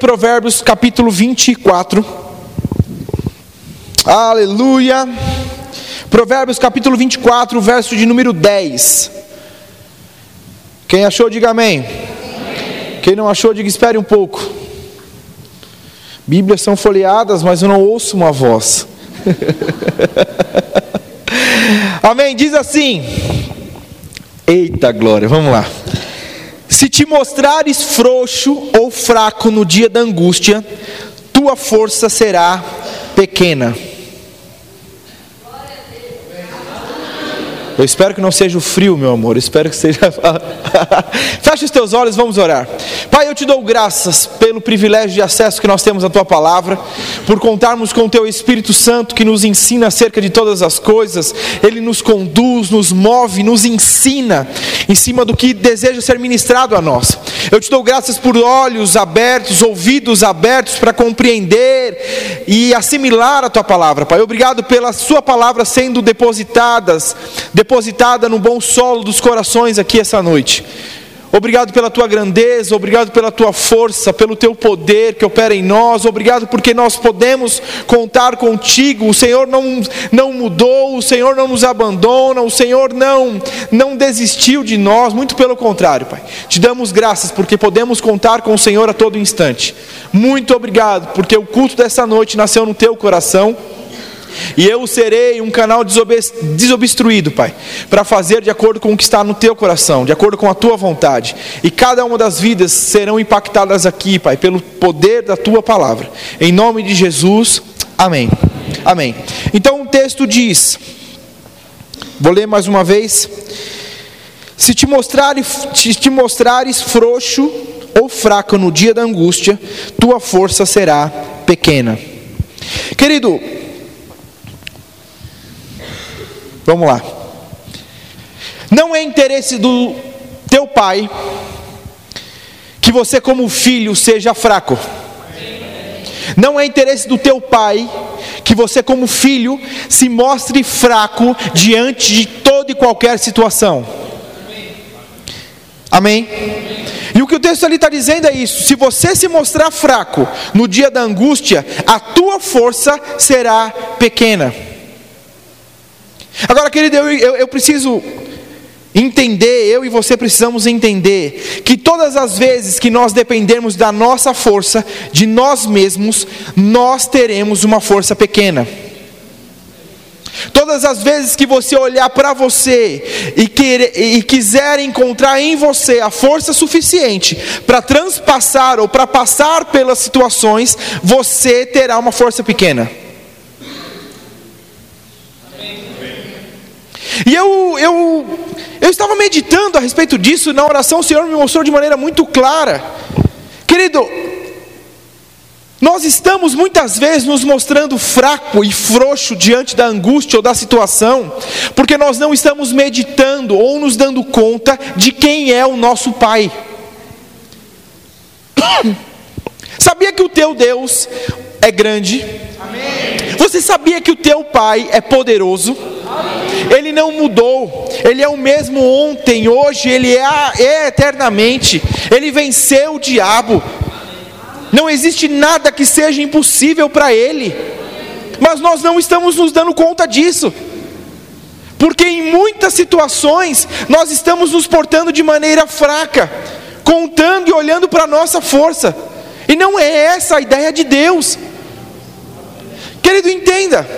Provérbios capítulo 24. Aleluia. Provérbios capítulo 24, verso de número 10. Quem achou, diga amém. Quem não achou, diga espere um pouco. Bíblias são folheadas, mas eu não ouço uma voz. amém. Diz assim: Eita glória, vamos lá. Se te mostrares frouxo ou fraco no dia da angústia, tua força será pequena. Eu espero que não seja o frio, meu amor. Eu espero que seja. Feche os teus olhos, vamos orar. Pai, eu te dou graças pelo privilégio de acesso que nós temos à tua palavra, por contarmos com o teu Espírito Santo que nos ensina acerca de todas as coisas. Ele nos conduz, nos move, nos ensina em cima do que deseja ser ministrado a nós. Eu te dou graças por olhos abertos, ouvidos abertos para compreender e assimilar a tua palavra, Pai. Obrigado pela sua palavra sendo depositadas, depositada no bom solo dos corações aqui essa noite. Obrigado pela tua grandeza, obrigado pela tua força, pelo teu poder que opera em nós, obrigado porque nós podemos contar contigo. O Senhor não, não mudou, o Senhor não nos abandona, o Senhor não, não desistiu de nós, muito pelo contrário, Pai. Te damos graças porque podemos contar com o Senhor a todo instante. Muito obrigado porque o culto dessa noite nasceu no teu coração. E eu serei um canal desobstruído, Pai, para fazer de acordo com o que está no teu coração, de acordo com a tua vontade. E cada uma das vidas serão impactadas aqui, Pai, pelo poder da tua palavra. Em nome de Jesus, amém. Amém. Então o texto diz, vou ler mais uma vez: Se te mostrares, se te mostrares frouxo ou fraco no dia da angústia, tua força será pequena. Querido, Vamos lá. Não é interesse do teu pai que você, como filho, seja fraco. Não é interesse do teu pai que você, como filho, se mostre fraco diante de toda e qualquer situação. Amém? E o que o texto ali está dizendo é isso: se você se mostrar fraco no dia da angústia, a tua força será pequena. Agora, querido, eu, eu, eu preciso entender, eu e você precisamos entender, que todas as vezes que nós dependermos da nossa força, de nós mesmos, nós teremos uma força pequena. Todas as vezes que você olhar para você e, querer, e quiser encontrar em você a força suficiente para transpassar ou para passar pelas situações, você terá uma força pequena. E eu, eu, eu estava meditando a respeito disso na oração, o Senhor me mostrou de maneira muito clara. Querido, nós estamos muitas vezes nos mostrando fraco e frouxo diante da angústia ou da situação, porque nós não estamos meditando ou nos dando conta de quem é o nosso Pai. Sabia que o teu Deus é grande? Amém. Você sabia que o teu Pai é poderoso? Ele não mudou, Ele é o mesmo ontem, hoje, Ele é, é eternamente. Ele venceu o diabo. Não existe nada que seja impossível para Ele. Mas nós não estamos nos dando conta disso. Porque em muitas situações nós estamos nos portando de maneira fraca, contando e olhando para a nossa força. E não é essa a ideia de Deus. Querido, entenda.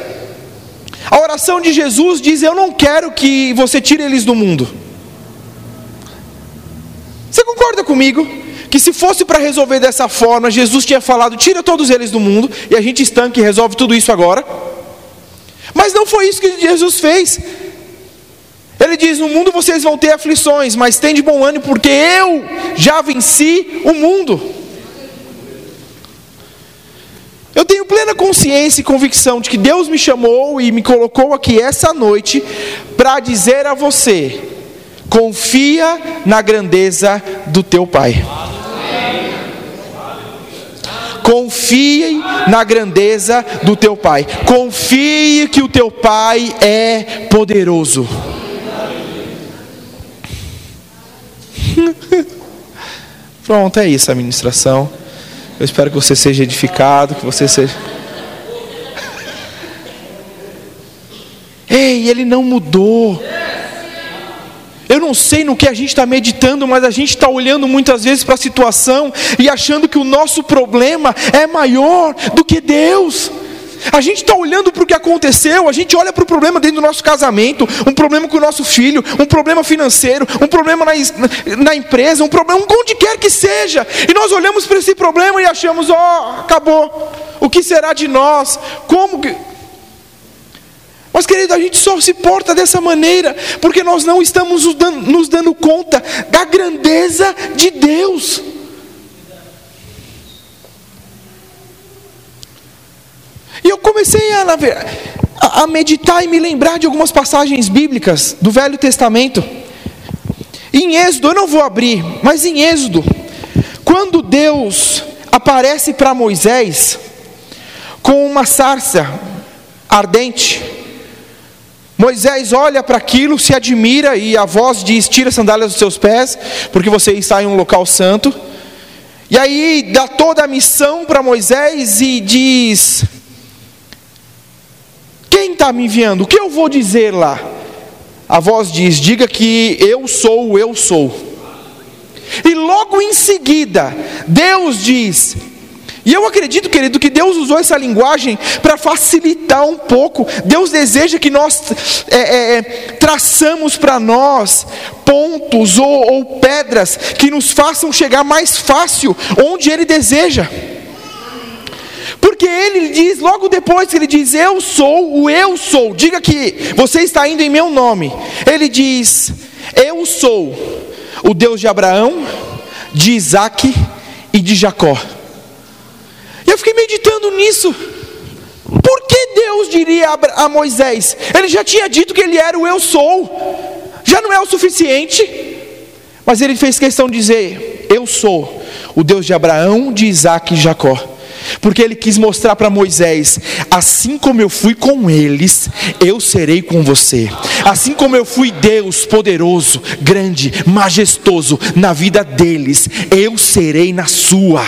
A oração de Jesus diz: Eu não quero que você tire eles do mundo. Você concorda comigo? Que se fosse para resolver dessa forma, Jesus tinha falado: tira todos eles do mundo, e a gente estanque e resolve tudo isso agora. Mas não foi isso que Jesus fez. Ele diz: No mundo vocês vão ter aflições, mas tem de bom ânimo, porque eu já venci o mundo. Eu tenho plena consciência e convicção de que Deus me chamou e me colocou aqui essa noite para dizer a você: confia na grandeza do teu Pai. Confie na grandeza do teu Pai. Confie que o teu Pai é poderoso. Pronto, é isso a ministração. Eu espero que você seja edificado, que você seja. Ei, ele não mudou. Eu não sei no que a gente está meditando, mas a gente está olhando muitas vezes para a situação e achando que o nosso problema é maior do que Deus. A gente está olhando para o que aconteceu, a gente olha para o problema dentro do nosso casamento, um problema com o nosso filho, um problema financeiro, um problema na, na empresa, um problema onde quer que seja, e nós olhamos para esse problema e achamos: ó, oh, acabou, o que será de nós? Como que. Mas, querido, a gente só se porta dessa maneira porque nós não estamos nos dando, nos dando conta da grandeza de Deus. E eu comecei a, a, meditar e me lembrar de algumas passagens bíblicas do Velho Testamento. Em Êxodo, eu não vou abrir, mas em Êxodo, quando Deus aparece para Moisés com uma sarça ardente, Moisés olha para aquilo, se admira e a voz diz: Tira as sandálias dos seus pés, porque você está em um local santo. E aí dá toda a missão para Moisés e diz: Quem está me enviando? O que eu vou dizer lá? A voz diz: Diga que eu sou o eu sou. E logo em seguida, Deus diz: e eu acredito, querido, que Deus usou essa linguagem para facilitar um pouco. Deus deseja que nós é, é, é traçamos para nós pontos ou, ou pedras que nos façam chegar mais fácil onde Ele deseja. Porque ele diz, logo depois que ele diz, Eu sou o eu sou, diga que você está indo em meu nome. Ele diz, Eu sou o Deus de Abraão, de Isaac e de Jacó. E eu fiquei meditando nisso. Por que Deus diria a Moisés? Ele já tinha dito que ele era o eu sou. Já não é o suficiente. Mas ele fez questão de dizer: Eu sou o Deus de Abraão, de Isaac e Jacó. Porque ele quis mostrar para Moisés: assim como eu fui com eles, eu serei com você. Assim como eu fui Deus poderoso, grande, majestoso na vida deles, eu serei na sua.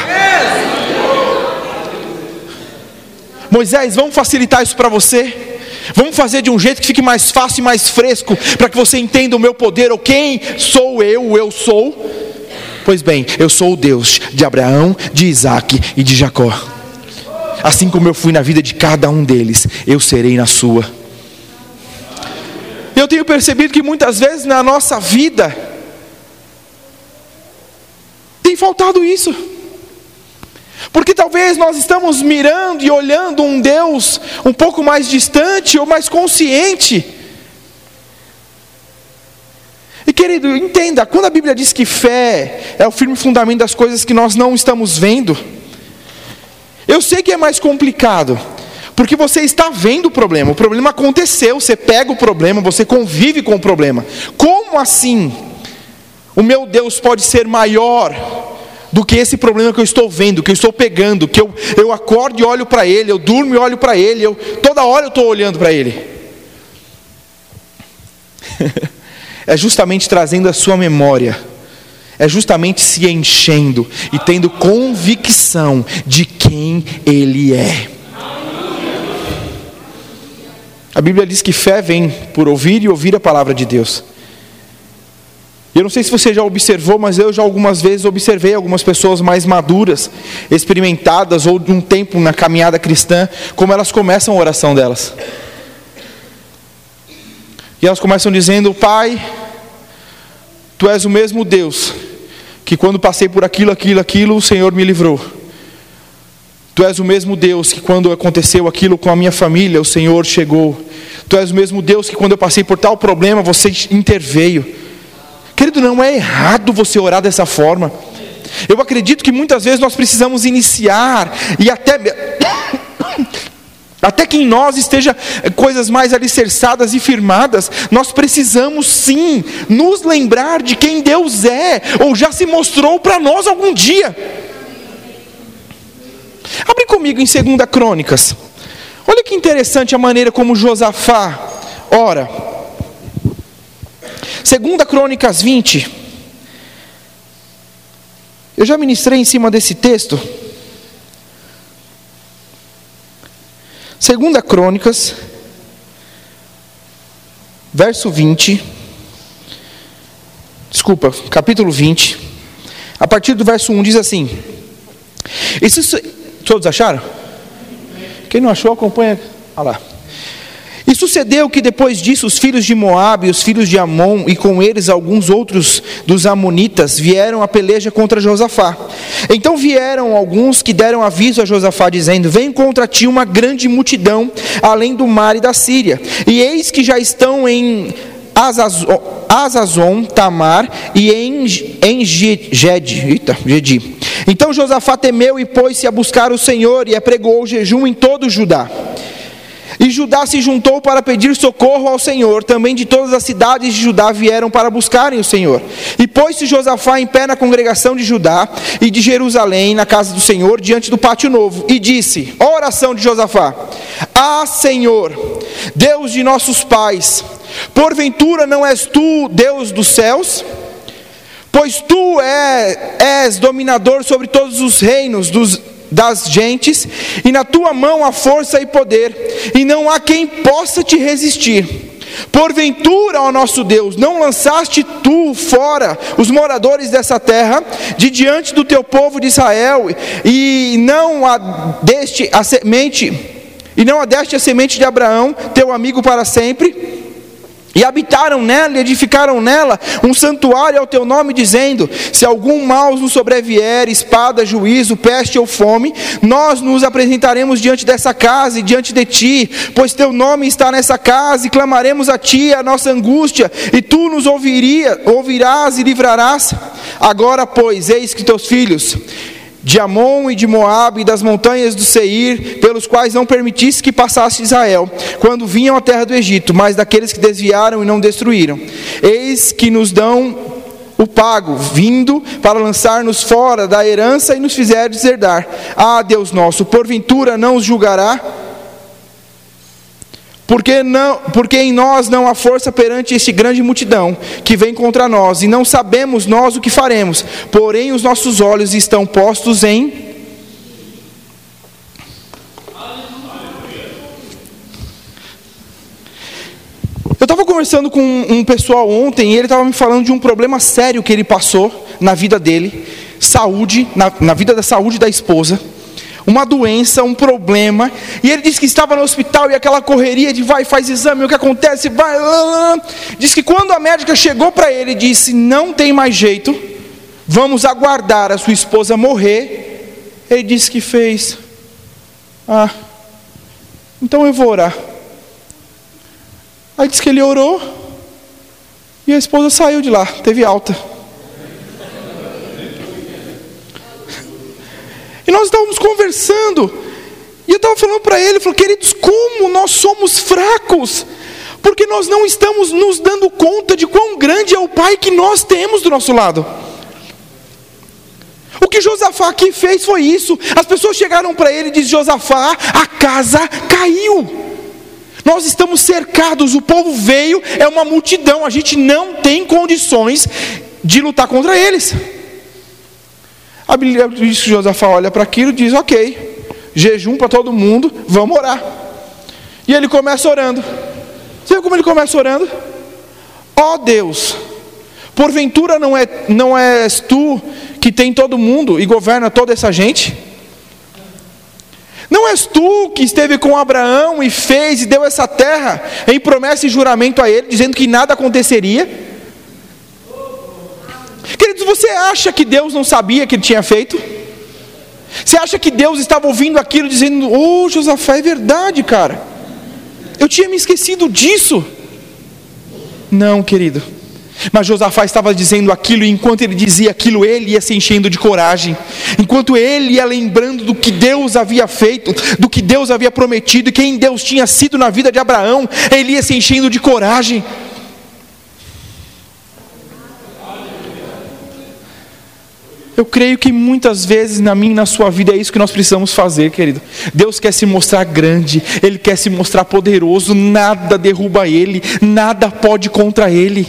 Moisés, vamos facilitar isso para você? Vamos fazer de um jeito que fique mais fácil e mais fresco, para que você entenda o meu poder, ou quem sou eu, eu sou. Pois bem, eu sou o Deus de Abraão, de Isaac e de Jacó. Assim como eu fui na vida de cada um deles, eu serei na sua. Eu tenho percebido que muitas vezes na nossa vida tem faltado isso. Porque talvez nós estamos mirando e olhando um Deus um pouco mais distante ou mais consciente. E querido, entenda, quando a Bíblia diz que fé é o firme fundamento das coisas que nós não estamos vendo, eu sei que é mais complicado, porque você está vendo o problema, o problema aconteceu, você pega o problema, você convive com o problema. Como assim? O meu Deus pode ser maior do que esse problema que eu estou vendo, que eu estou pegando, que eu, eu acordo e olho para ele, eu durmo e olho para ele, eu, toda hora eu estou olhando para ele. é justamente trazendo a sua memória, é justamente se enchendo e tendo convicção de quem ele é. A Bíblia diz que fé vem por ouvir e ouvir a palavra de Deus. Eu não sei se você já observou, mas eu já algumas vezes observei algumas pessoas mais maduras, experimentadas ou de um tempo na caminhada cristã, como elas começam a oração delas. E elas começam dizendo: Pai, Tu és o mesmo Deus que quando passei por aquilo, aquilo, aquilo, o Senhor me livrou. Tu és o mesmo Deus que quando aconteceu aquilo com a minha família, o Senhor chegou. Tu és o mesmo Deus que quando eu passei por tal problema, você interveio. Querido, não é errado você orar dessa forma. Eu acredito que muitas vezes nós precisamos iniciar e até até que em nós esteja coisas mais alicerçadas e firmadas, nós precisamos sim nos lembrar de quem Deus é, ou já se mostrou para nós algum dia. Abre comigo em 2 Crônicas. Olha que interessante a maneira como Josafá ora. Segunda Crônicas 20. Eu já ministrei em cima desse texto. Segunda Crônicas, verso 20. Desculpa, capítulo 20. A partir do verso 1 diz assim: Isso, todos acharam? Quem não achou, acompanha. Olha lá. E sucedeu que depois disso os filhos de Moabe, os filhos de Amon e com eles alguns outros dos amonitas vieram a peleja contra Josafá. Então vieram alguns que deram aviso a Josafá dizendo: Vem contra ti uma grande multidão além do mar e da Síria. E eis que já estão em Azazon, Tamar e em, em. Eita, Gedi. Então Josafá temeu e pôs-se a buscar o Senhor e apregou o jejum em todo o Judá. E Judá se juntou para pedir socorro ao Senhor. Também de todas as cidades de Judá vieram para buscarem o Senhor. E pôs-se Josafá em pé na congregação de Judá e de Jerusalém, na casa do Senhor, diante do pátio novo, e disse: oração de Josafá: Ah, Senhor, Deus de nossos pais, porventura não és tu Deus dos céus? Pois tu é, és dominador sobre todos os reinos dos das gentes, e na tua mão há força e poder, e não há quem possa te resistir. Porventura, ó nosso Deus, não lançaste tu fora os moradores dessa terra, de diante do teu povo de Israel, e não a deste a semente, e não a deste a semente de Abraão, teu amigo para sempre? E habitaram nela e edificaram nela um santuário ao teu nome, dizendo: Se algum mal nos sobrevier, espada, juízo, peste ou fome, nós nos apresentaremos diante dessa casa e diante de ti, pois teu nome está nessa casa, e clamaremos a ti a nossa angústia, e tu nos ouviria, ouvirás e livrarás. Agora, pois, eis que teus filhos de Amon e de Moabe e das montanhas do Seir, pelos quais não permitisse que passasse Israel, quando vinham à terra do Egito, mas daqueles que desviaram e não destruíram. Eis que nos dão o pago, vindo para lançar-nos fora da herança e nos fizer deserdar. Ah, Deus nosso, porventura não os julgará? Porque, não, porque em nós não há força perante este grande multidão que vem contra nós, e não sabemos nós o que faremos, porém os nossos olhos estão postos em. Eu estava conversando com um pessoal ontem e ele estava me falando de um problema sério que ele passou na vida dele, saúde, na, na vida da saúde da esposa uma doença, um problema, e ele disse que estava no hospital e aquela correria de vai, faz exame, o que acontece, vai. Diz que quando a médica chegou para ele e disse: Não tem mais jeito, vamos aguardar a sua esposa morrer, ele disse que fez. Ah, então eu vou orar. Aí disse que ele orou e a esposa saiu de lá, teve alta. E nós estávamos conversando. E eu estava falando para ele, falou, queridos, como nós somos fracos, porque nós não estamos nos dando conta de quão grande é o Pai que nós temos do nosso lado. O que Josafá aqui fez foi isso. As pessoas chegaram para ele e disseram: Josafá, a casa caiu. Nós estamos cercados, o povo veio, é uma multidão, a gente não tem condições de lutar contra eles. A Bíblia diz que Josafá olha para aquilo e diz: Ok, jejum para todo mundo, vamos orar. E ele começa orando. Você como ele começa orando? Ó oh Deus, porventura não, é, não és tu que tem todo mundo e governa toda essa gente? Não és tu que esteve com Abraão e fez e deu essa terra em promessa e juramento a ele, dizendo que nada aconteceria? Queridos, você acha que Deus não sabia que ele tinha feito? Você acha que Deus estava ouvindo aquilo dizendo: "Oh, Josafá, é verdade, cara. Eu tinha me esquecido disso". Não, querido. Mas Josafá estava dizendo aquilo, e enquanto ele dizia aquilo, ele ia se enchendo de coragem. Enquanto ele ia lembrando do que Deus havia feito, do que Deus havia prometido, e quem Deus tinha sido na vida de Abraão, ele ia se enchendo de coragem. Eu creio que muitas vezes na minha e na sua vida é isso que nós precisamos fazer, querido. Deus quer se mostrar grande, Ele quer se mostrar poderoso, nada derruba Ele, nada pode contra Ele.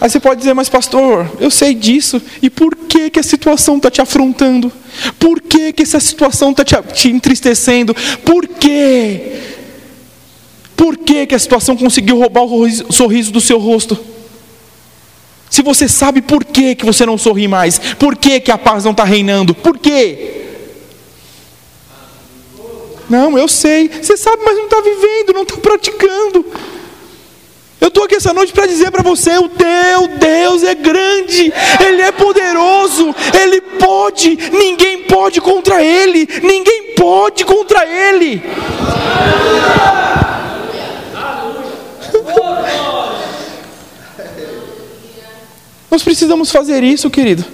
Aí você pode dizer, mas pastor, eu sei disso, e por que, que a situação está te afrontando? Por que, que essa situação está te, te entristecendo? Por quê? Por que, que a situação conseguiu roubar o sorriso do seu rosto? Se você sabe por que, que você não sorri mais, por que, que a paz não está reinando, por quê? Não, eu sei, você sabe, mas não está vivendo, não está praticando. Eu estou aqui essa noite para dizer para você: o teu Deus é grande, Ele é poderoso, Ele pode, ninguém pode contra Ele, ninguém pode contra Ele. Nós precisamos fazer isso, querido.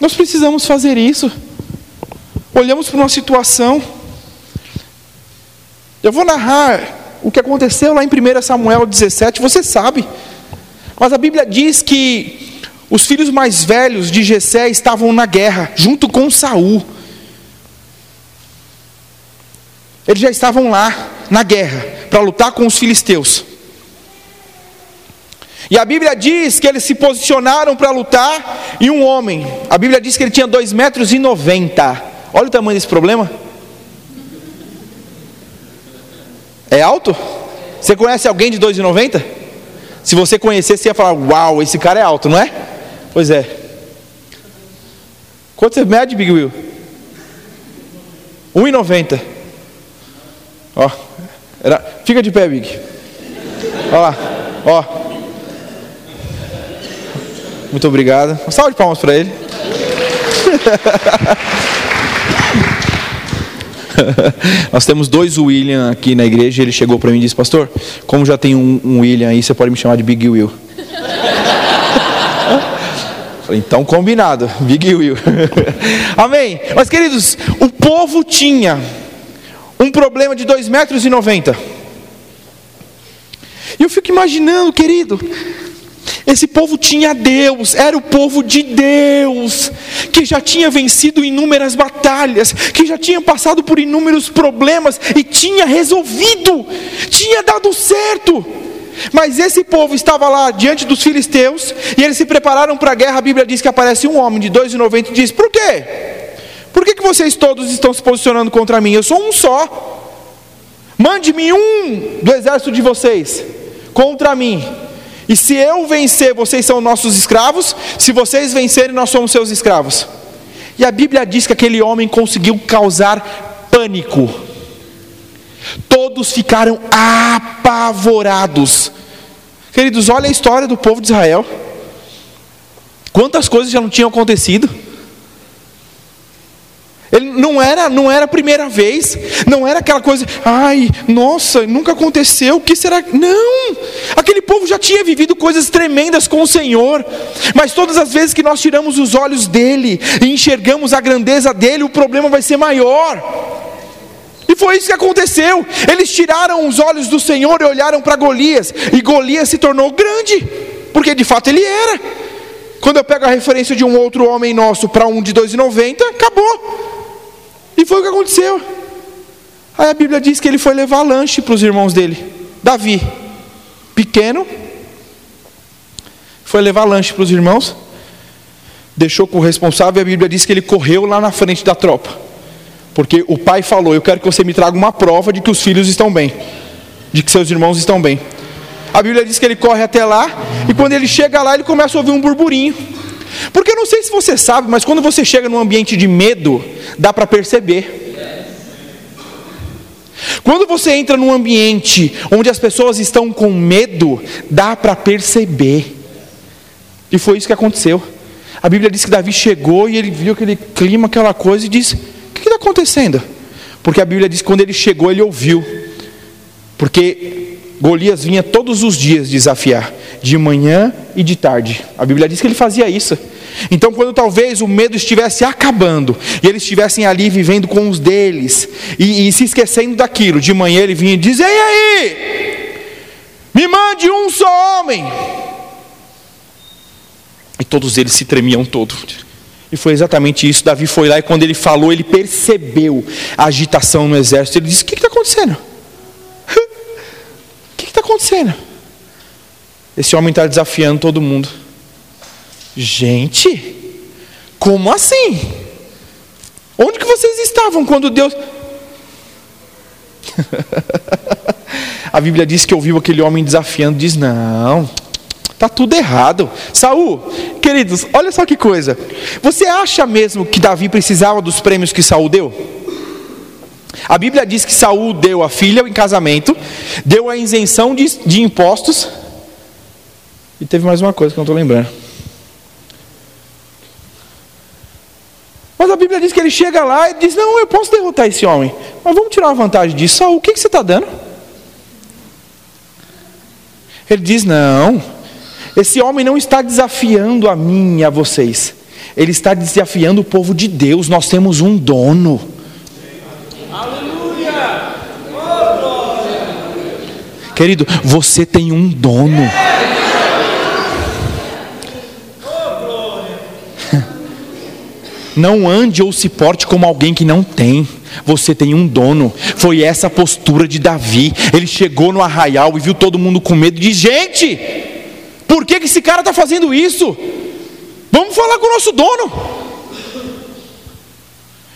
Nós precisamos fazer isso. Olhamos para uma situação. Eu vou narrar o que aconteceu lá em 1 Samuel 17, você sabe. Mas a Bíblia diz que os filhos mais velhos de Jessé estavam na guerra, junto com Saul. Eles já estavam lá na guerra para lutar com os filisteus. E a Bíblia diz que eles se posicionaram para lutar e um homem, a Bíblia diz que ele tinha 2 metros e 90. Olha o tamanho desse problema. É alto? Você conhece alguém de 2,90? Se você conhecesse, você ia falar: Uau, esse cara é alto, não é? Pois é. Quanto você mede, Big Will? 1,90. Ó, era, fica de pé, Big. Olha lá, ó. Muito obrigado. Uma salva de palmas para ele. Nós temos dois William aqui na igreja. Ele chegou para mim e disse: Pastor, como já tem um, um William aí, você pode me chamar de Big Will. Então combinado, Big Will. Amém. Mas queridos, o povo tinha um problema de 2,90 metros. E eu fico imaginando, querido, esse povo tinha Deus, era o povo de Deus, que já tinha vencido inúmeras batalhas, que já tinha passado por inúmeros problemas e tinha resolvido, tinha dado certo. Mas esse povo estava lá diante dos filisteus e eles se prepararam para a guerra. A Bíblia diz que aparece um homem de 2,90 e diz: Por quê? Por que, que vocês todos estão se posicionando contra mim? Eu sou um só. Mande-me um do exército de vocês contra mim e se eu vencer, vocês são nossos escravos. Se vocês vencerem, nós somos seus escravos. E a Bíblia diz que aquele homem conseguiu causar pânico. Todos ficaram apavorados. Queridos, olha a história do povo de Israel. Quantas coisas já não tinham acontecido? Ele não era, não era a primeira vez, não era aquela coisa, ai, nossa, nunca aconteceu, o que será? Não! Aquele povo já tinha vivido coisas tremendas com o Senhor, mas todas as vezes que nós tiramos os olhos dele e enxergamos a grandeza dele, o problema vai ser maior. E foi isso que aconteceu. Eles tiraram os olhos do Senhor e olharam para Golias, e Golias se tornou grande, porque de fato ele era. Quando eu pego a referência de um outro homem nosso para um de 2,90, acabou. E foi o que aconteceu. Aí a Bíblia diz que ele foi levar lanche para os irmãos dele. Davi, pequeno, foi levar lanche para os irmãos, deixou com o responsável e a Bíblia diz que ele correu lá na frente da tropa. Porque o pai falou: Eu quero que você me traga uma prova de que os filhos estão bem, de que seus irmãos estão bem. A Bíblia diz que ele corre até lá, e quando ele chega lá, ele começa a ouvir um burburinho. Porque eu não sei se você sabe, mas quando você chega num ambiente de medo, dá para perceber. Quando você entra num ambiente onde as pessoas estão com medo, dá para perceber. E foi isso que aconteceu. A Bíblia diz que Davi chegou e ele viu aquele clima, aquela coisa, e disse: O que está acontecendo? Porque a Bíblia diz que quando ele chegou, ele ouviu. Porque Golias vinha todos os dias desafiar, de manhã e de tarde. A Bíblia diz que ele fazia isso. Então, quando talvez o medo estivesse acabando e eles estivessem ali vivendo com os deles e, e se esquecendo daquilo, de manhã ele vinha e dizia: E aí? Me mande um só homem. E todos eles se tremiam todo. E foi exatamente isso. Davi foi lá e quando ele falou, ele percebeu a agitação no exército. Ele disse: O que está acontecendo? O que está acontecendo? Esse homem está desafiando todo mundo. Gente, como assim? Onde que vocês estavam quando Deus. A Bíblia diz que ouviu aquele homem desafiando, diz: Não, Está tudo errado. Saul, queridos, olha só que coisa. Você acha mesmo que Davi precisava dos prêmios que Saul deu? A Bíblia diz que Saul deu a filha em casamento, deu a isenção de, de impostos, e teve mais uma coisa que eu não estou lembrando. Mas a Bíblia diz que ele chega lá e diz: Não, eu posso derrotar esse homem. Mas vamos tirar uma vantagem disso. Saul, o que, que você está dando? Ele diz: Não, esse homem não está desafiando a mim e a vocês, ele está desafiando o povo de Deus. Nós temos um dono. Aleluia! Querido, você tem um dono. Não ande ou se porte como alguém que não tem. Você tem um dono. Foi essa a postura de Davi. Ele chegou no arraial e viu todo mundo com medo. De gente, por que, que esse cara está fazendo isso? Vamos falar com o nosso dono.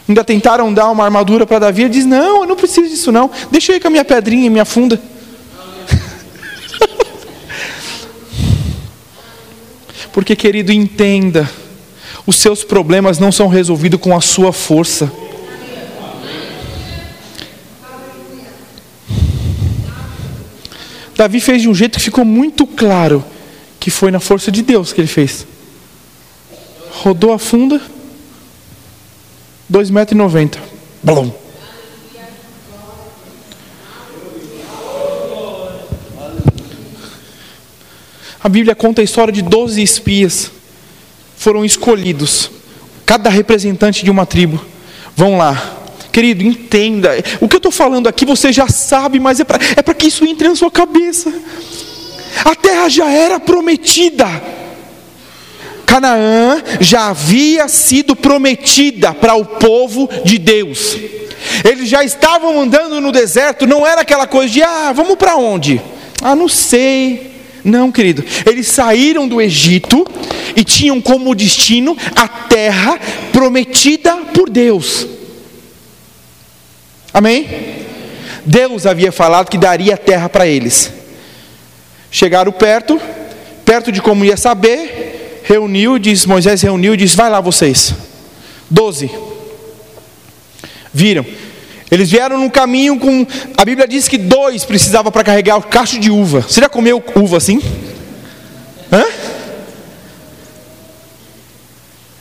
Ainda tentaram dar uma armadura para Davi. Ele diz: Não, eu não preciso disso, não. Deixa eu ir com a minha pedrinha e minha funda. Porque, querido, entenda: os seus problemas não são resolvidos com a sua força. Davi fez de um jeito que ficou muito claro que foi na força de Deus que ele fez. Rodou a funda, 2,90 metros e noventa. Blum. A Bíblia conta a história de 12 espias. Foram escolhidos. Cada representante de uma tribo. Vão lá. Querido, entenda. O que eu estou falando aqui você já sabe, mas é para é que isso entre na sua cabeça. A terra já era prometida. Canaã já havia sido prometida para o povo de Deus. Eles já estavam andando no deserto, não era aquela coisa de, ah, vamos para onde? Ah, não sei. Não, querido, eles saíram do Egito e tinham como destino a terra prometida por Deus. Amém? Deus havia falado que daria a terra para eles. Chegaram perto, perto de como ia saber, reuniu, diz, Moisés reuniu e diz: Vai lá vocês. Doze. Viram. Eles vieram no caminho com. A Bíblia diz que dois precisavam para carregar o cacho de uva. Você já comeu uva assim? Hã?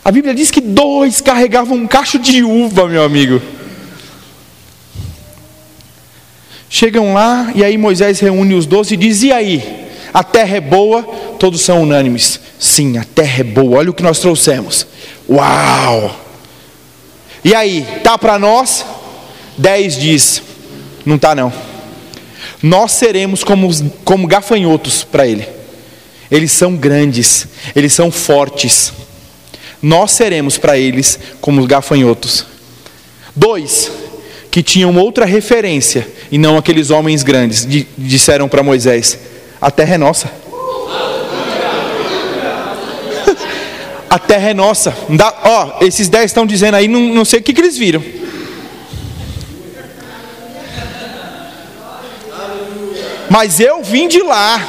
A Bíblia diz que dois carregavam um cacho de uva, meu amigo. Chegam lá e aí Moisés reúne os doze e diz: E aí? A terra é boa, todos são unânimes. Sim, a terra é boa. Olha o que nós trouxemos. Uau! E aí, tá para nós? Dez diz: Não tá não. Nós seremos como, como gafanhotos para ele. Eles são grandes, eles são fortes. Nós seremos para eles como gafanhotos. Dois, que tinham outra referência e não aqueles homens grandes, disseram para Moisés: a terra é nossa. A terra é nossa. Dá, ó, esses dez estão dizendo aí, não, não sei o que, que eles viram. Mas eu vim de lá.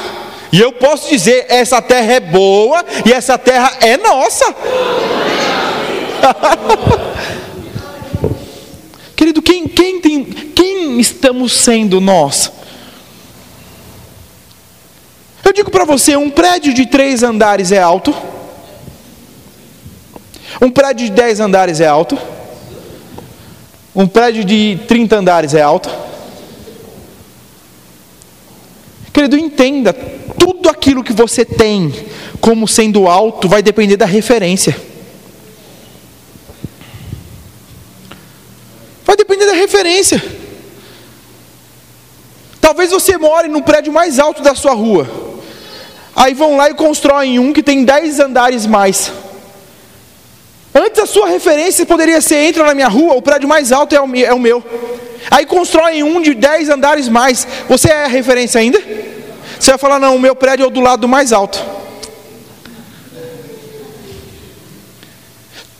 E eu posso dizer: essa terra é boa e essa terra é nossa. Querido, quem, quem, tem, quem estamos sendo nós? Eu digo para você: um prédio de três andares é alto. Um prédio de dez andares é alto. Um prédio de 30 andares é alto. Querido, entenda: tudo aquilo que você tem como sendo alto vai depender da referência. Vai depender da referência. Talvez você more no prédio mais alto da sua rua. Aí vão lá e constroem um que tem dez andares mais. Antes a sua referência poderia ser: entra na minha rua, o prédio mais alto é o, é o meu. Aí constroem um de dez andares mais. Você é a referência ainda? Você vai falar: não, o meu prédio é o do lado mais alto.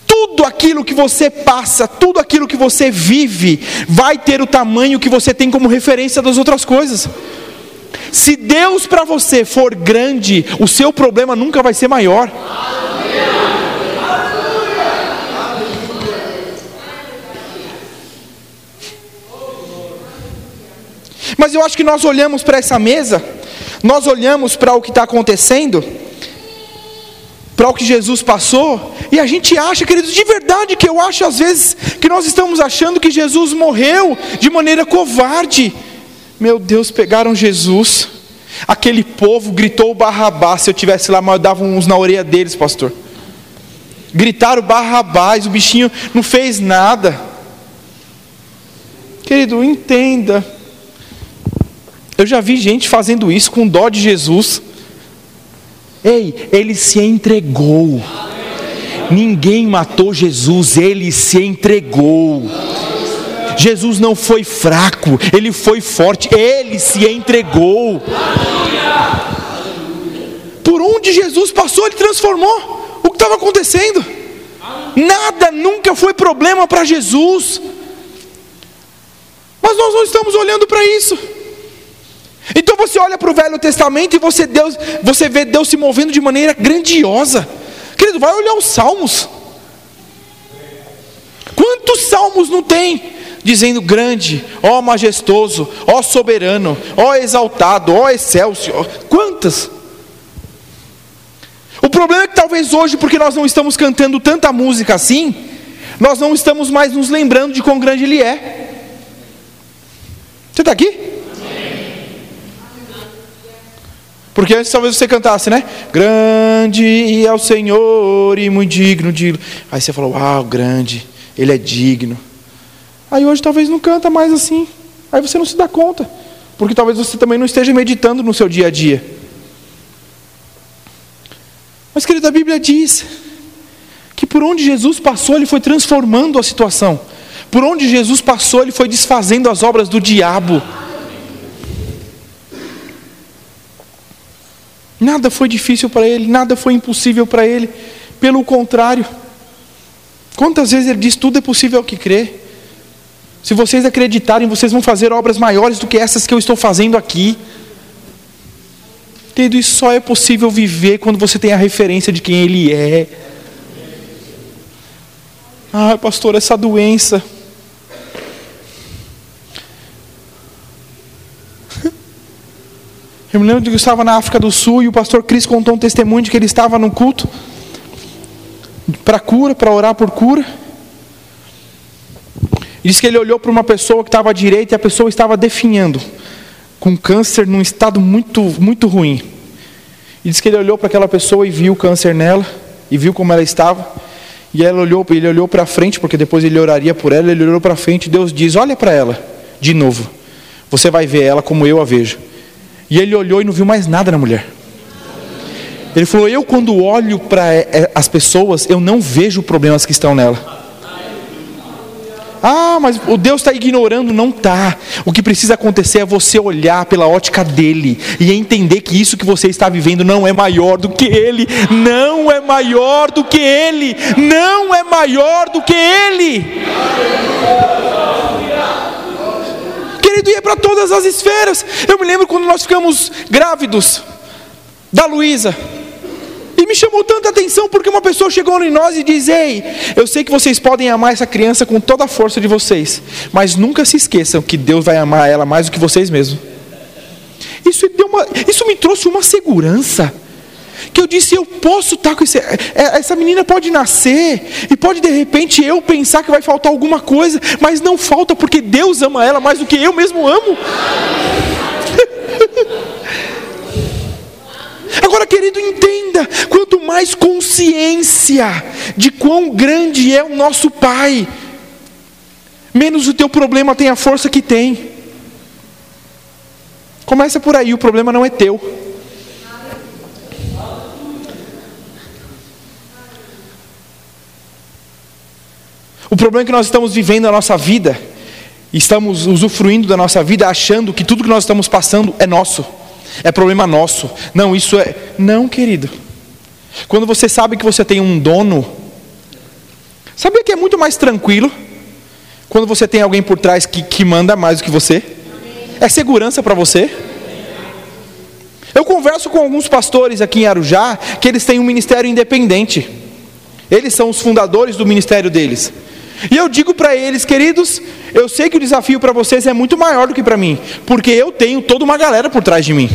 Tudo aquilo que você passa, tudo aquilo que você vive, vai ter o tamanho que você tem como referência das outras coisas. Se Deus para você for grande, o seu problema nunca vai ser maior. Mas eu acho que nós olhamos para essa mesa, nós olhamos para o que está acontecendo, para o que Jesus passou, e a gente acha, queridos, de verdade que eu acho às vezes que nós estamos achando que Jesus morreu de maneira covarde. Meu Deus, pegaram Jesus. Aquele povo gritou Barrabás. Se eu tivesse lá, eu dava uns na orelha deles, pastor. Gritaram Barrabás, o bichinho não fez nada. Querido, entenda. Eu já vi gente fazendo isso com dó de Jesus. Ei, ele se entregou. Ninguém matou Jesus, ele se entregou. Jesus não foi fraco, ele foi forte, ele se entregou. Por onde Jesus passou, ele transformou o que estava acontecendo. Nada nunca foi problema para Jesus. Mas nós não estamos olhando para isso. Então você olha para o Velho Testamento e você, Deus, você vê Deus se movendo de maneira grandiosa. Querido, vai olhar os salmos. Quantos salmos não tem? Dizendo grande, ó majestoso, ó soberano, ó exaltado, ó excelso. Quantas? O problema é que talvez hoje, porque nós não estamos cantando tanta música assim, nós não estamos mais nos lembrando de quão grande Ele é. Você está aqui? Porque antes talvez você cantasse, né? Grande é o Senhor e muito digno de. Aí você falou, uau, grande, Ele é digno. Aí hoje talvez não canta mais assim. Aí você não se dá conta. Porque talvez você também não esteja meditando no seu dia a dia. Mas, querido, a Bíblia diz que por onde Jesus passou, Ele foi transformando a situação. Por onde Jesus passou, Ele foi desfazendo as obras do diabo. Nada foi difícil para ele, nada foi impossível para ele. Pelo contrário, quantas vezes ele diz: tudo é possível ao que crê. Se vocês acreditarem, vocês vão fazer obras maiores do que essas que eu estou fazendo aqui. Querido, isso só é possível viver quando você tem a referência de quem Ele é. Ah, pastor, essa doença. Eu me lembro de que eu estava na África do Sul e o pastor Cris contou um testemunho de que ele estava num culto para cura, para orar por cura. E disse que ele olhou para uma pessoa que estava à direita e a pessoa estava definhando, com câncer num estado muito, muito ruim. E disse que ele olhou para aquela pessoa e viu o câncer nela, e viu como ela estava. E ela olhou, ele olhou para frente, porque depois ele oraria por ela, ele olhou para frente e Deus diz: Olha para ela, de novo. Você vai ver ela como eu a vejo. E ele olhou e não viu mais nada na mulher. Ele falou: Eu, quando olho para é, é, as pessoas, eu não vejo problemas que estão nela. Ah, mas o Deus está ignorando, não está. O que precisa acontecer é você olhar pela ótica dele e entender que isso que você está vivendo não é maior do que ele, não é maior do que ele, não é maior do que ele querido, ia para todas as esferas. Eu me lembro quando nós ficamos grávidos da Luísa. E me chamou tanta atenção porque uma pessoa chegou em nós e diz: Ei, eu sei que vocês podem amar essa criança com toda a força de vocês, mas nunca se esqueçam que Deus vai amar ela mais do que vocês mesmos. Isso, deu uma, isso me trouxe uma segurança que eu disse, eu posso estar com esse, é, essa menina pode nascer e pode de repente eu pensar que vai faltar alguma coisa, mas não falta porque Deus ama ela mais do que eu mesmo amo. Agora, querido, entenda: quanto mais consciência de quão grande é o nosso Pai, menos o teu problema tem a força que tem. Começa por aí, o problema não é teu. O problema é que nós estamos vivendo a nossa vida, estamos usufruindo da nossa vida achando que tudo que nós estamos passando é nosso. é problema nosso. Não, isso é. Não, querido. Quando você sabe que você tem um dono, sabia que é muito mais tranquilo quando você tem alguém por trás que, que manda mais do que você? É segurança para você? Eu converso com alguns pastores aqui em Arujá que eles têm um ministério independente. Eles são os fundadores do ministério deles. E eu digo para eles, queridos, eu sei que o desafio para vocês é muito maior do que para mim, porque eu tenho toda uma galera por trás de mim.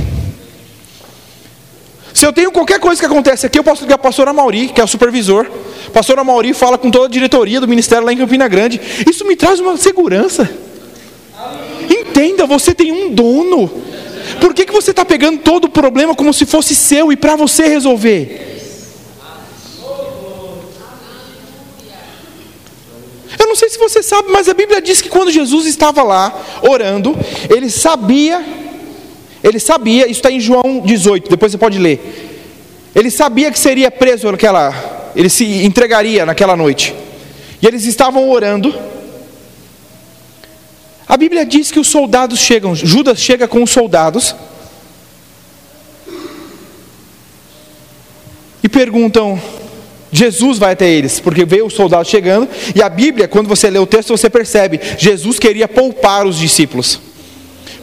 Se eu tenho qualquer coisa que acontece aqui, eu posso ligar para a pastora Mauri, que é o supervisor. A pastora Mauri fala com toda a diretoria do ministério lá em Campina Grande. Isso me traz uma segurança. Entenda, você tem um dono. Por que, que você está pegando todo o problema como se fosse seu e para você resolver? Eu não sei se você sabe, mas a Bíblia diz que quando Jesus estava lá orando, ele sabia, ele sabia, isso está em João 18, depois você pode ler. Ele sabia que seria preso naquela, ele se entregaria naquela noite. E eles estavam orando. A Bíblia diz que os soldados chegam, Judas chega com os soldados e perguntam: Jesus vai até eles, porque veio o soldado chegando, e a Bíblia, quando você lê o texto, você percebe, Jesus queria poupar os discípulos.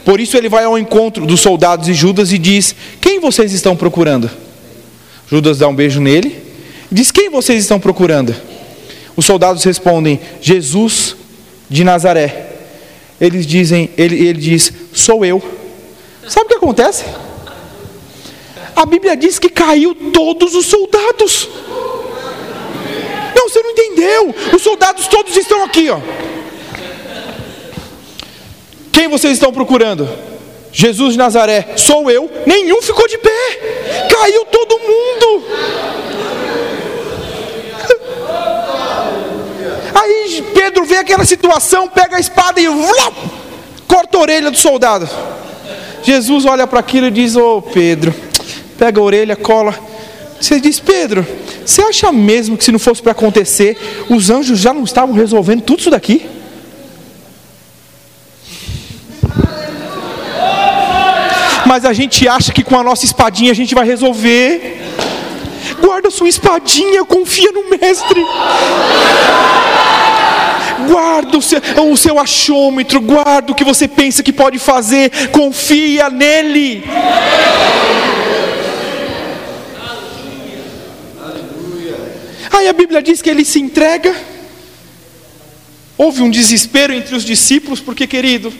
Por isso ele vai ao encontro dos soldados e Judas e diz: Quem vocês estão procurando? Judas dá um beijo nele e diz: Quem vocês estão procurando? Os soldados respondem: Jesus de Nazaré. Eles dizem, ele, ele diz: Sou eu. Sabe o que acontece? A Bíblia diz que caiu todos os soldados. Entendeu. Os soldados todos estão aqui, ó. Quem vocês estão procurando? Jesus de Nazaré, sou eu. Nenhum ficou de pé. Caiu todo mundo. Aí Pedro vê aquela situação, pega a espada e corta a orelha do soldado. Jesus olha para aquilo e diz: Ô oh, Pedro, pega a orelha, cola. Você diz: Pedro, você acha mesmo que se não fosse para acontecer, os anjos já não estavam resolvendo tudo isso daqui? Mas a gente acha que com a nossa espadinha a gente vai resolver. Guarda sua espadinha, confia no Mestre. Guarda o seu, o seu achômetro, guarda o que você pensa que pode fazer, confia nele. Aí a Bíblia diz que ele se entrega. Houve um desespero entre os discípulos, porque, querido,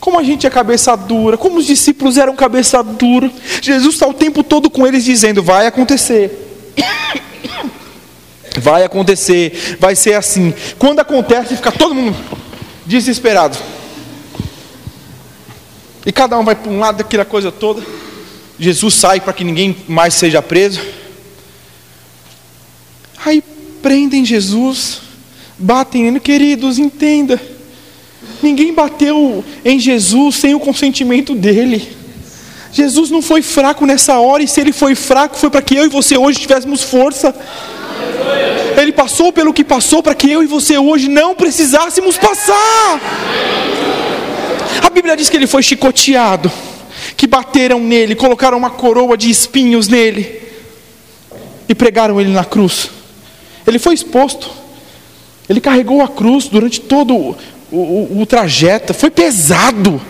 como a gente é cabeça dura, como os discípulos eram cabeça dura. Jesus está o tempo todo com eles dizendo: vai acontecer. Vai acontecer, vai ser assim. Quando acontece, fica todo mundo desesperado. E cada um vai para um lado daquela coisa toda. Jesus sai para que ninguém mais seja preso. Aí prendem Jesus, batem nele, queridos, entenda. Ninguém bateu em Jesus sem o consentimento dele. Jesus não foi fraco nessa hora, e se ele foi fraco, foi para que eu e você hoje tivéssemos força. Ele passou pelo que passou para que eu e você hoje não precisássemos passar. A Bíblia diz que ele foi chicoteado, que bateram nele, colocaram uma coroa de espinhos nele e pregaram ele na cruz. Ele foi exposto. Ele carregou a cruz durante todo o, o, o trajeto. Foi pesado.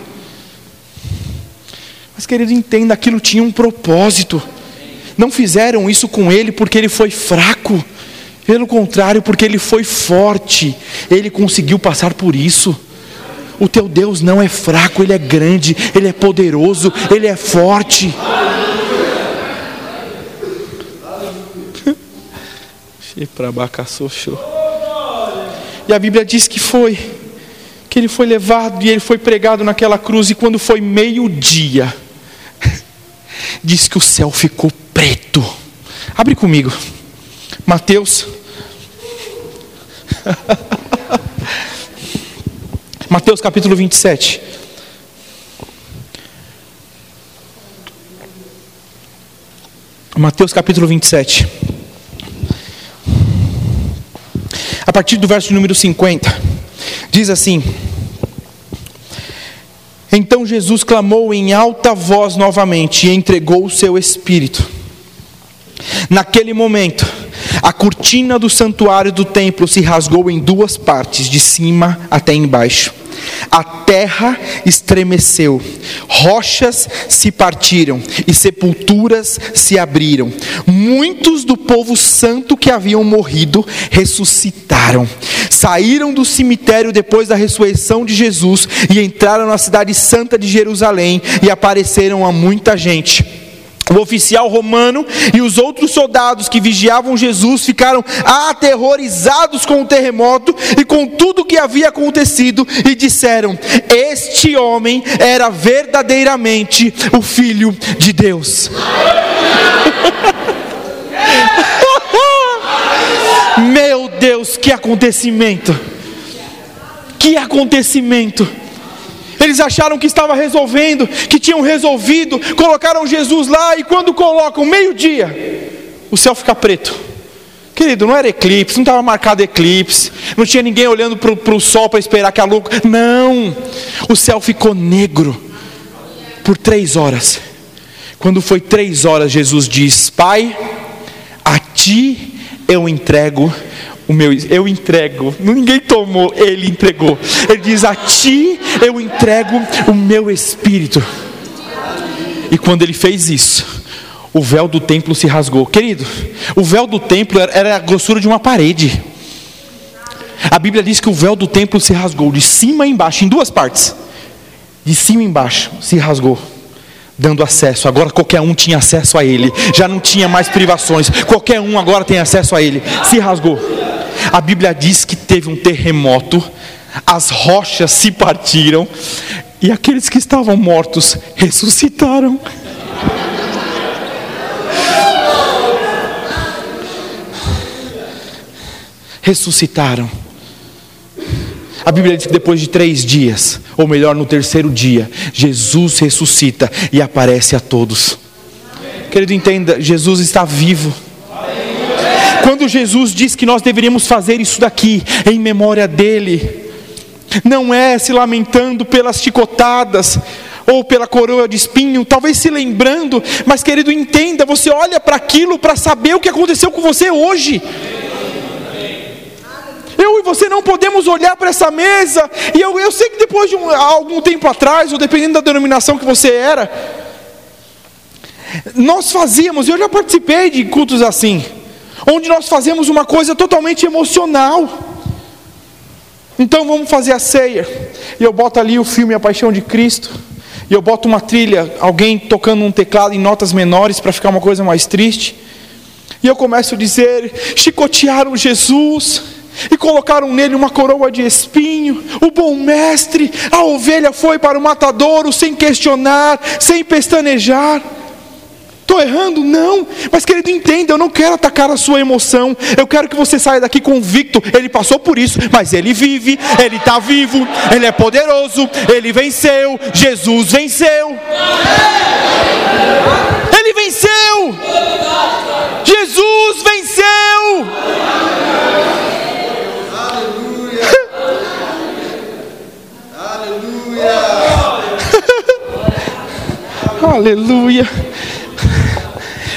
Mas, querido, entenda: aquilo tinha um propósito. Não fizeram isso com ele porque ele foi fraco. Pelo contrário, porque ele foi forte. Ele conseguiu passar por isso. O teu Deus não é fraco, ele é grande, ele é poderoso, ele é forte. E a Bíblia diz que foi, que ele foi levado e ele foi pregado naquela cruz, e quando foi meio-dia, diz que o céu ficou preto. Abre comigo, Mateus. Mateus capítulo 27. Mateus capítulo 27. A partir do verso número 50, diz assim: Então Jesus clamou em alta voz novamente e entregou o seu espírito. Naquele momento, a cortina do santuário do templo se rasgou em duas partes, de cima até embaixo. A terra estremeceu, rochas se partiram e sepulturas se abriram. Muitos do povo santo que haviam morrido ressuscitaram. Saíram do cemitério depois da ressurreição de Jesus e entraram na cidade santa de Jerusalém e apareceram a muita gente. O oficial romano e os outros soldados que vigiavam Jesus ficaram aterrorizados com o terremoto e com tudo o que havia acontecido e disseram: Este homem era verdadeiramente o Filho de Deus. Meu Deus, que acontecimento! Que acontecimento! Eles acharam que estava resolvendo, que tinham resolvido, colocaram Jesus lá e quando colocam meio-dia, o céu fica preto. Querido, não era eclipse, não estava marcado eclipse, não tinha ninguém olhando para o sol para esperar que a lua. Não! O céu ficou negro por três horas. Quando foi três horas, Jesus diz: Pai, a ti eu entrego o meu, eu entrego, ninguém tomou, ele entregou. Ele diz: A ti eu entrego o meu espírito. E quando ele fez isso, o véu do templo se rasgou. Querido, o véu do templo era a grossura de uma parede. A Bíblia diz que o véu do templo se rasgou de cima e embaixo, em duas partes. De cima e embaixo se rasgou dando acesso. Agora qualquer um tinha acesso a ele. Já não tinha mais privações. Qualquer um agora tem acesso a ele. Se rasgou. A Bíblia diz que teve um terremoto, as rochas se partiram e aqueles que estavam mortos ressuscitaram. Ressuscitaram. A Bíblia diz que depois de três dias, ou melhor, no terceiro dia, Jesus ressuscita e aparece a todos. Querido, entenda: Jesus está vivo. Quando Jesus diz que nós deveríamos fazer isso daqui em memória dele, não é se lamentando pelas chicotadas ou pela coroa de espinho, talvez se lembrando, mas querido, entenda, você olha para aquilo para saber o que aconteceu com você hoje. Eu e você não podemos olhar para essa mesa, e eu, eu sei que depois de um, algum tempo atrás, ou dependendo da denominação que você era, nós fazíamos, eu já participei de cultos assim, onde nós fazemos uma coisa totalmente emocional. Então vamos fazer a ceia. E eu boto ali o filme A Paixão de Cristo. E eu boto uma trilha, alguém tocando um teclado em notas menores para ficar uma coisa mais triste. E eu começo a dizer: chicotearam Jesus e colocaram nele uma coroa de espinho. O bom mestre, a ovelha foi para o matadouro sem questionar, sem pestanejar. Estou errando? Não. Mas, querido, entenda, eu não quero atacar a sua emoção. Eu quero que você saia daqui convicto. Ele passou por isso, mas ele vive, ele está vivo, ele é poderoso, ele venceu. Jesus venceu. Ele venceu. Jesus venceu. Aleluia.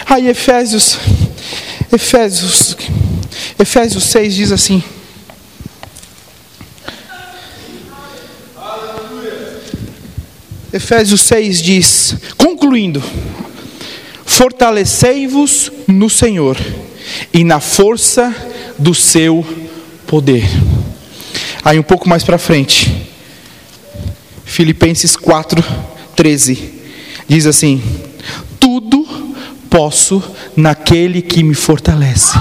Aí Efésios, Efésios, Efésios 6 diz assim. Efésios 6 diz, concluindo: Fortalecei-vos no Senhor e na força do seu poder. Aí um pouco mais para frente, Filipenses 4, 13, diz assim: posso naquele que me fortalece.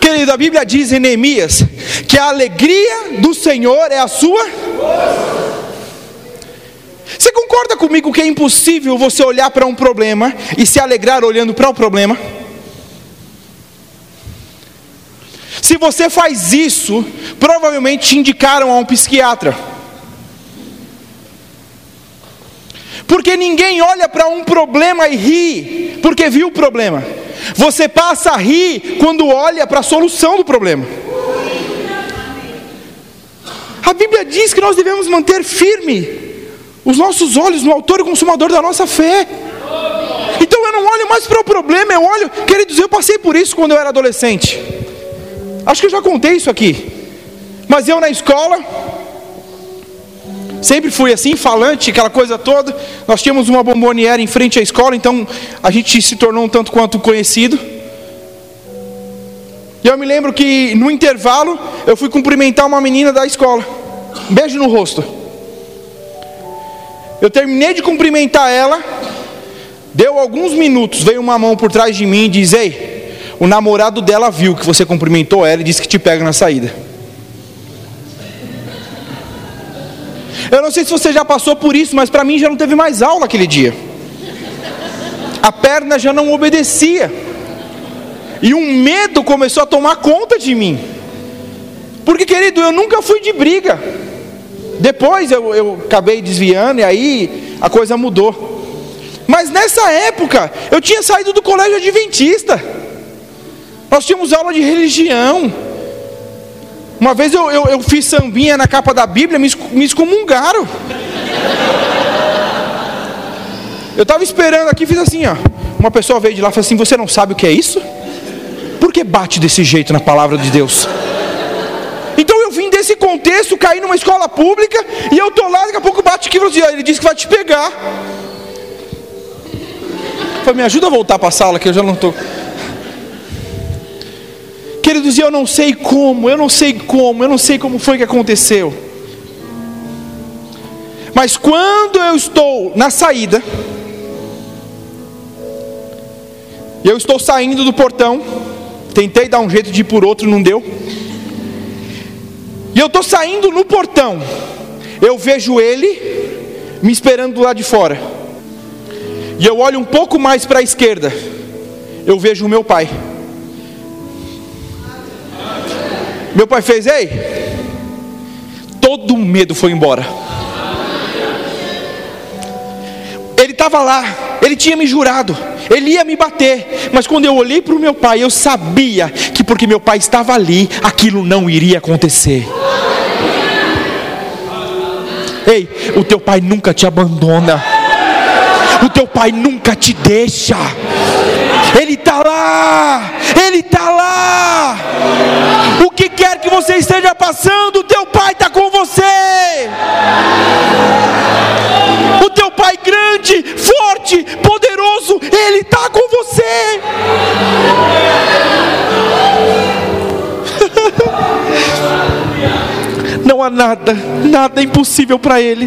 Querido, a Bíblia diz em Neemias que a alegria do Senhor é a sua. Você concorda comigo que é impossível você olhar para um problema e se alegrar olhando para o problema? Se você faz isso, provavelmente te indicaram a um psiquiatra. Porque ninguém olha para um problema e ri, porque viu o problema. Você passa a rir quando olha para a solução do problema. A Bíblia diz que nós devemos manter firme os nossos olhos no autor e consumador da nossa fé. Então eu não olho mais para o problema, eu olho, queridos, eu passei por isso quando eu era adolescente. Acho que eu já contei isso aqui. Mas eu na escola, sempre fui assim, falante, aquela coisa toda. Nós tínhamos uma bomboniere em frente à escola, então a gente se tornou um tanto quanto conhecido. E eu me lembro que no intervalo eu fui cumprimentar uma menina da escola. Um beijo no rosto. Eu terminei de cumprimentar ela. Deu alguns minutos, veio uma mão por trás de mim e diz: Ei, o namorado dela viu que você cumprimentou ela e disse que te pega na saída. Eu não sei se você já passou por isso, mas para mim já não teve mais aula aquele dia. A perna já não obedecia. E um medo começou a tomar conta de mim. Porque, querido, eu nunca fui de briga. Depois eu, eu acabei desviando e aí a coisa mudou. Mas nessa época, eu tinha saído do colégio adventista. Nós tínhamos aula de religião. Uma vez eu, eu, eu fiz sambinha na capa da Bíblia, me, me excomungaram. Eu estava esperando aqui, fiz assim, ó. Uma pessoa veio de lá e falou assim: Você não sabe o que é isso? Por que bate desse jeito na palavra de Deus? Então eu vim desse contexto, caí numa escola pública, e eu estou lá, daqui a pouco bate aqui e assim, ele disse que vai te pegar. falei, me ajuda a voltar para a sala, que eu já não estou. Queridos, eu não sei como, eu não sei como, eu não sei como foi que aconteceu. Mas quando eu estou na saída, eu estou saindo do portão, Tentei dar um jeito de ir por outro, não deu. E eu estou saindo no portão. Eu vejo ele me esperando do lado de fora. E eu olho um pouco mais para a esquerda. Eu vejo o meu pai. Meu pai fez, ei. Todo o medo foi embora. Ele estava lá, ele tinha me jurado ele ia me bater, mas quando eu olhei para o meu pai, eu sabia que porque meu pai estava ali, aquilo não iria acontecer. Ei, o teu pai nunca te abandona, o teu pai nunca te deixa, ele está lá, ele está lá. O que você esteja passando, o teu pai está com você. O teu pai grande, forte, poderoso, ele está com você. Não há nada, nada impossível para ele.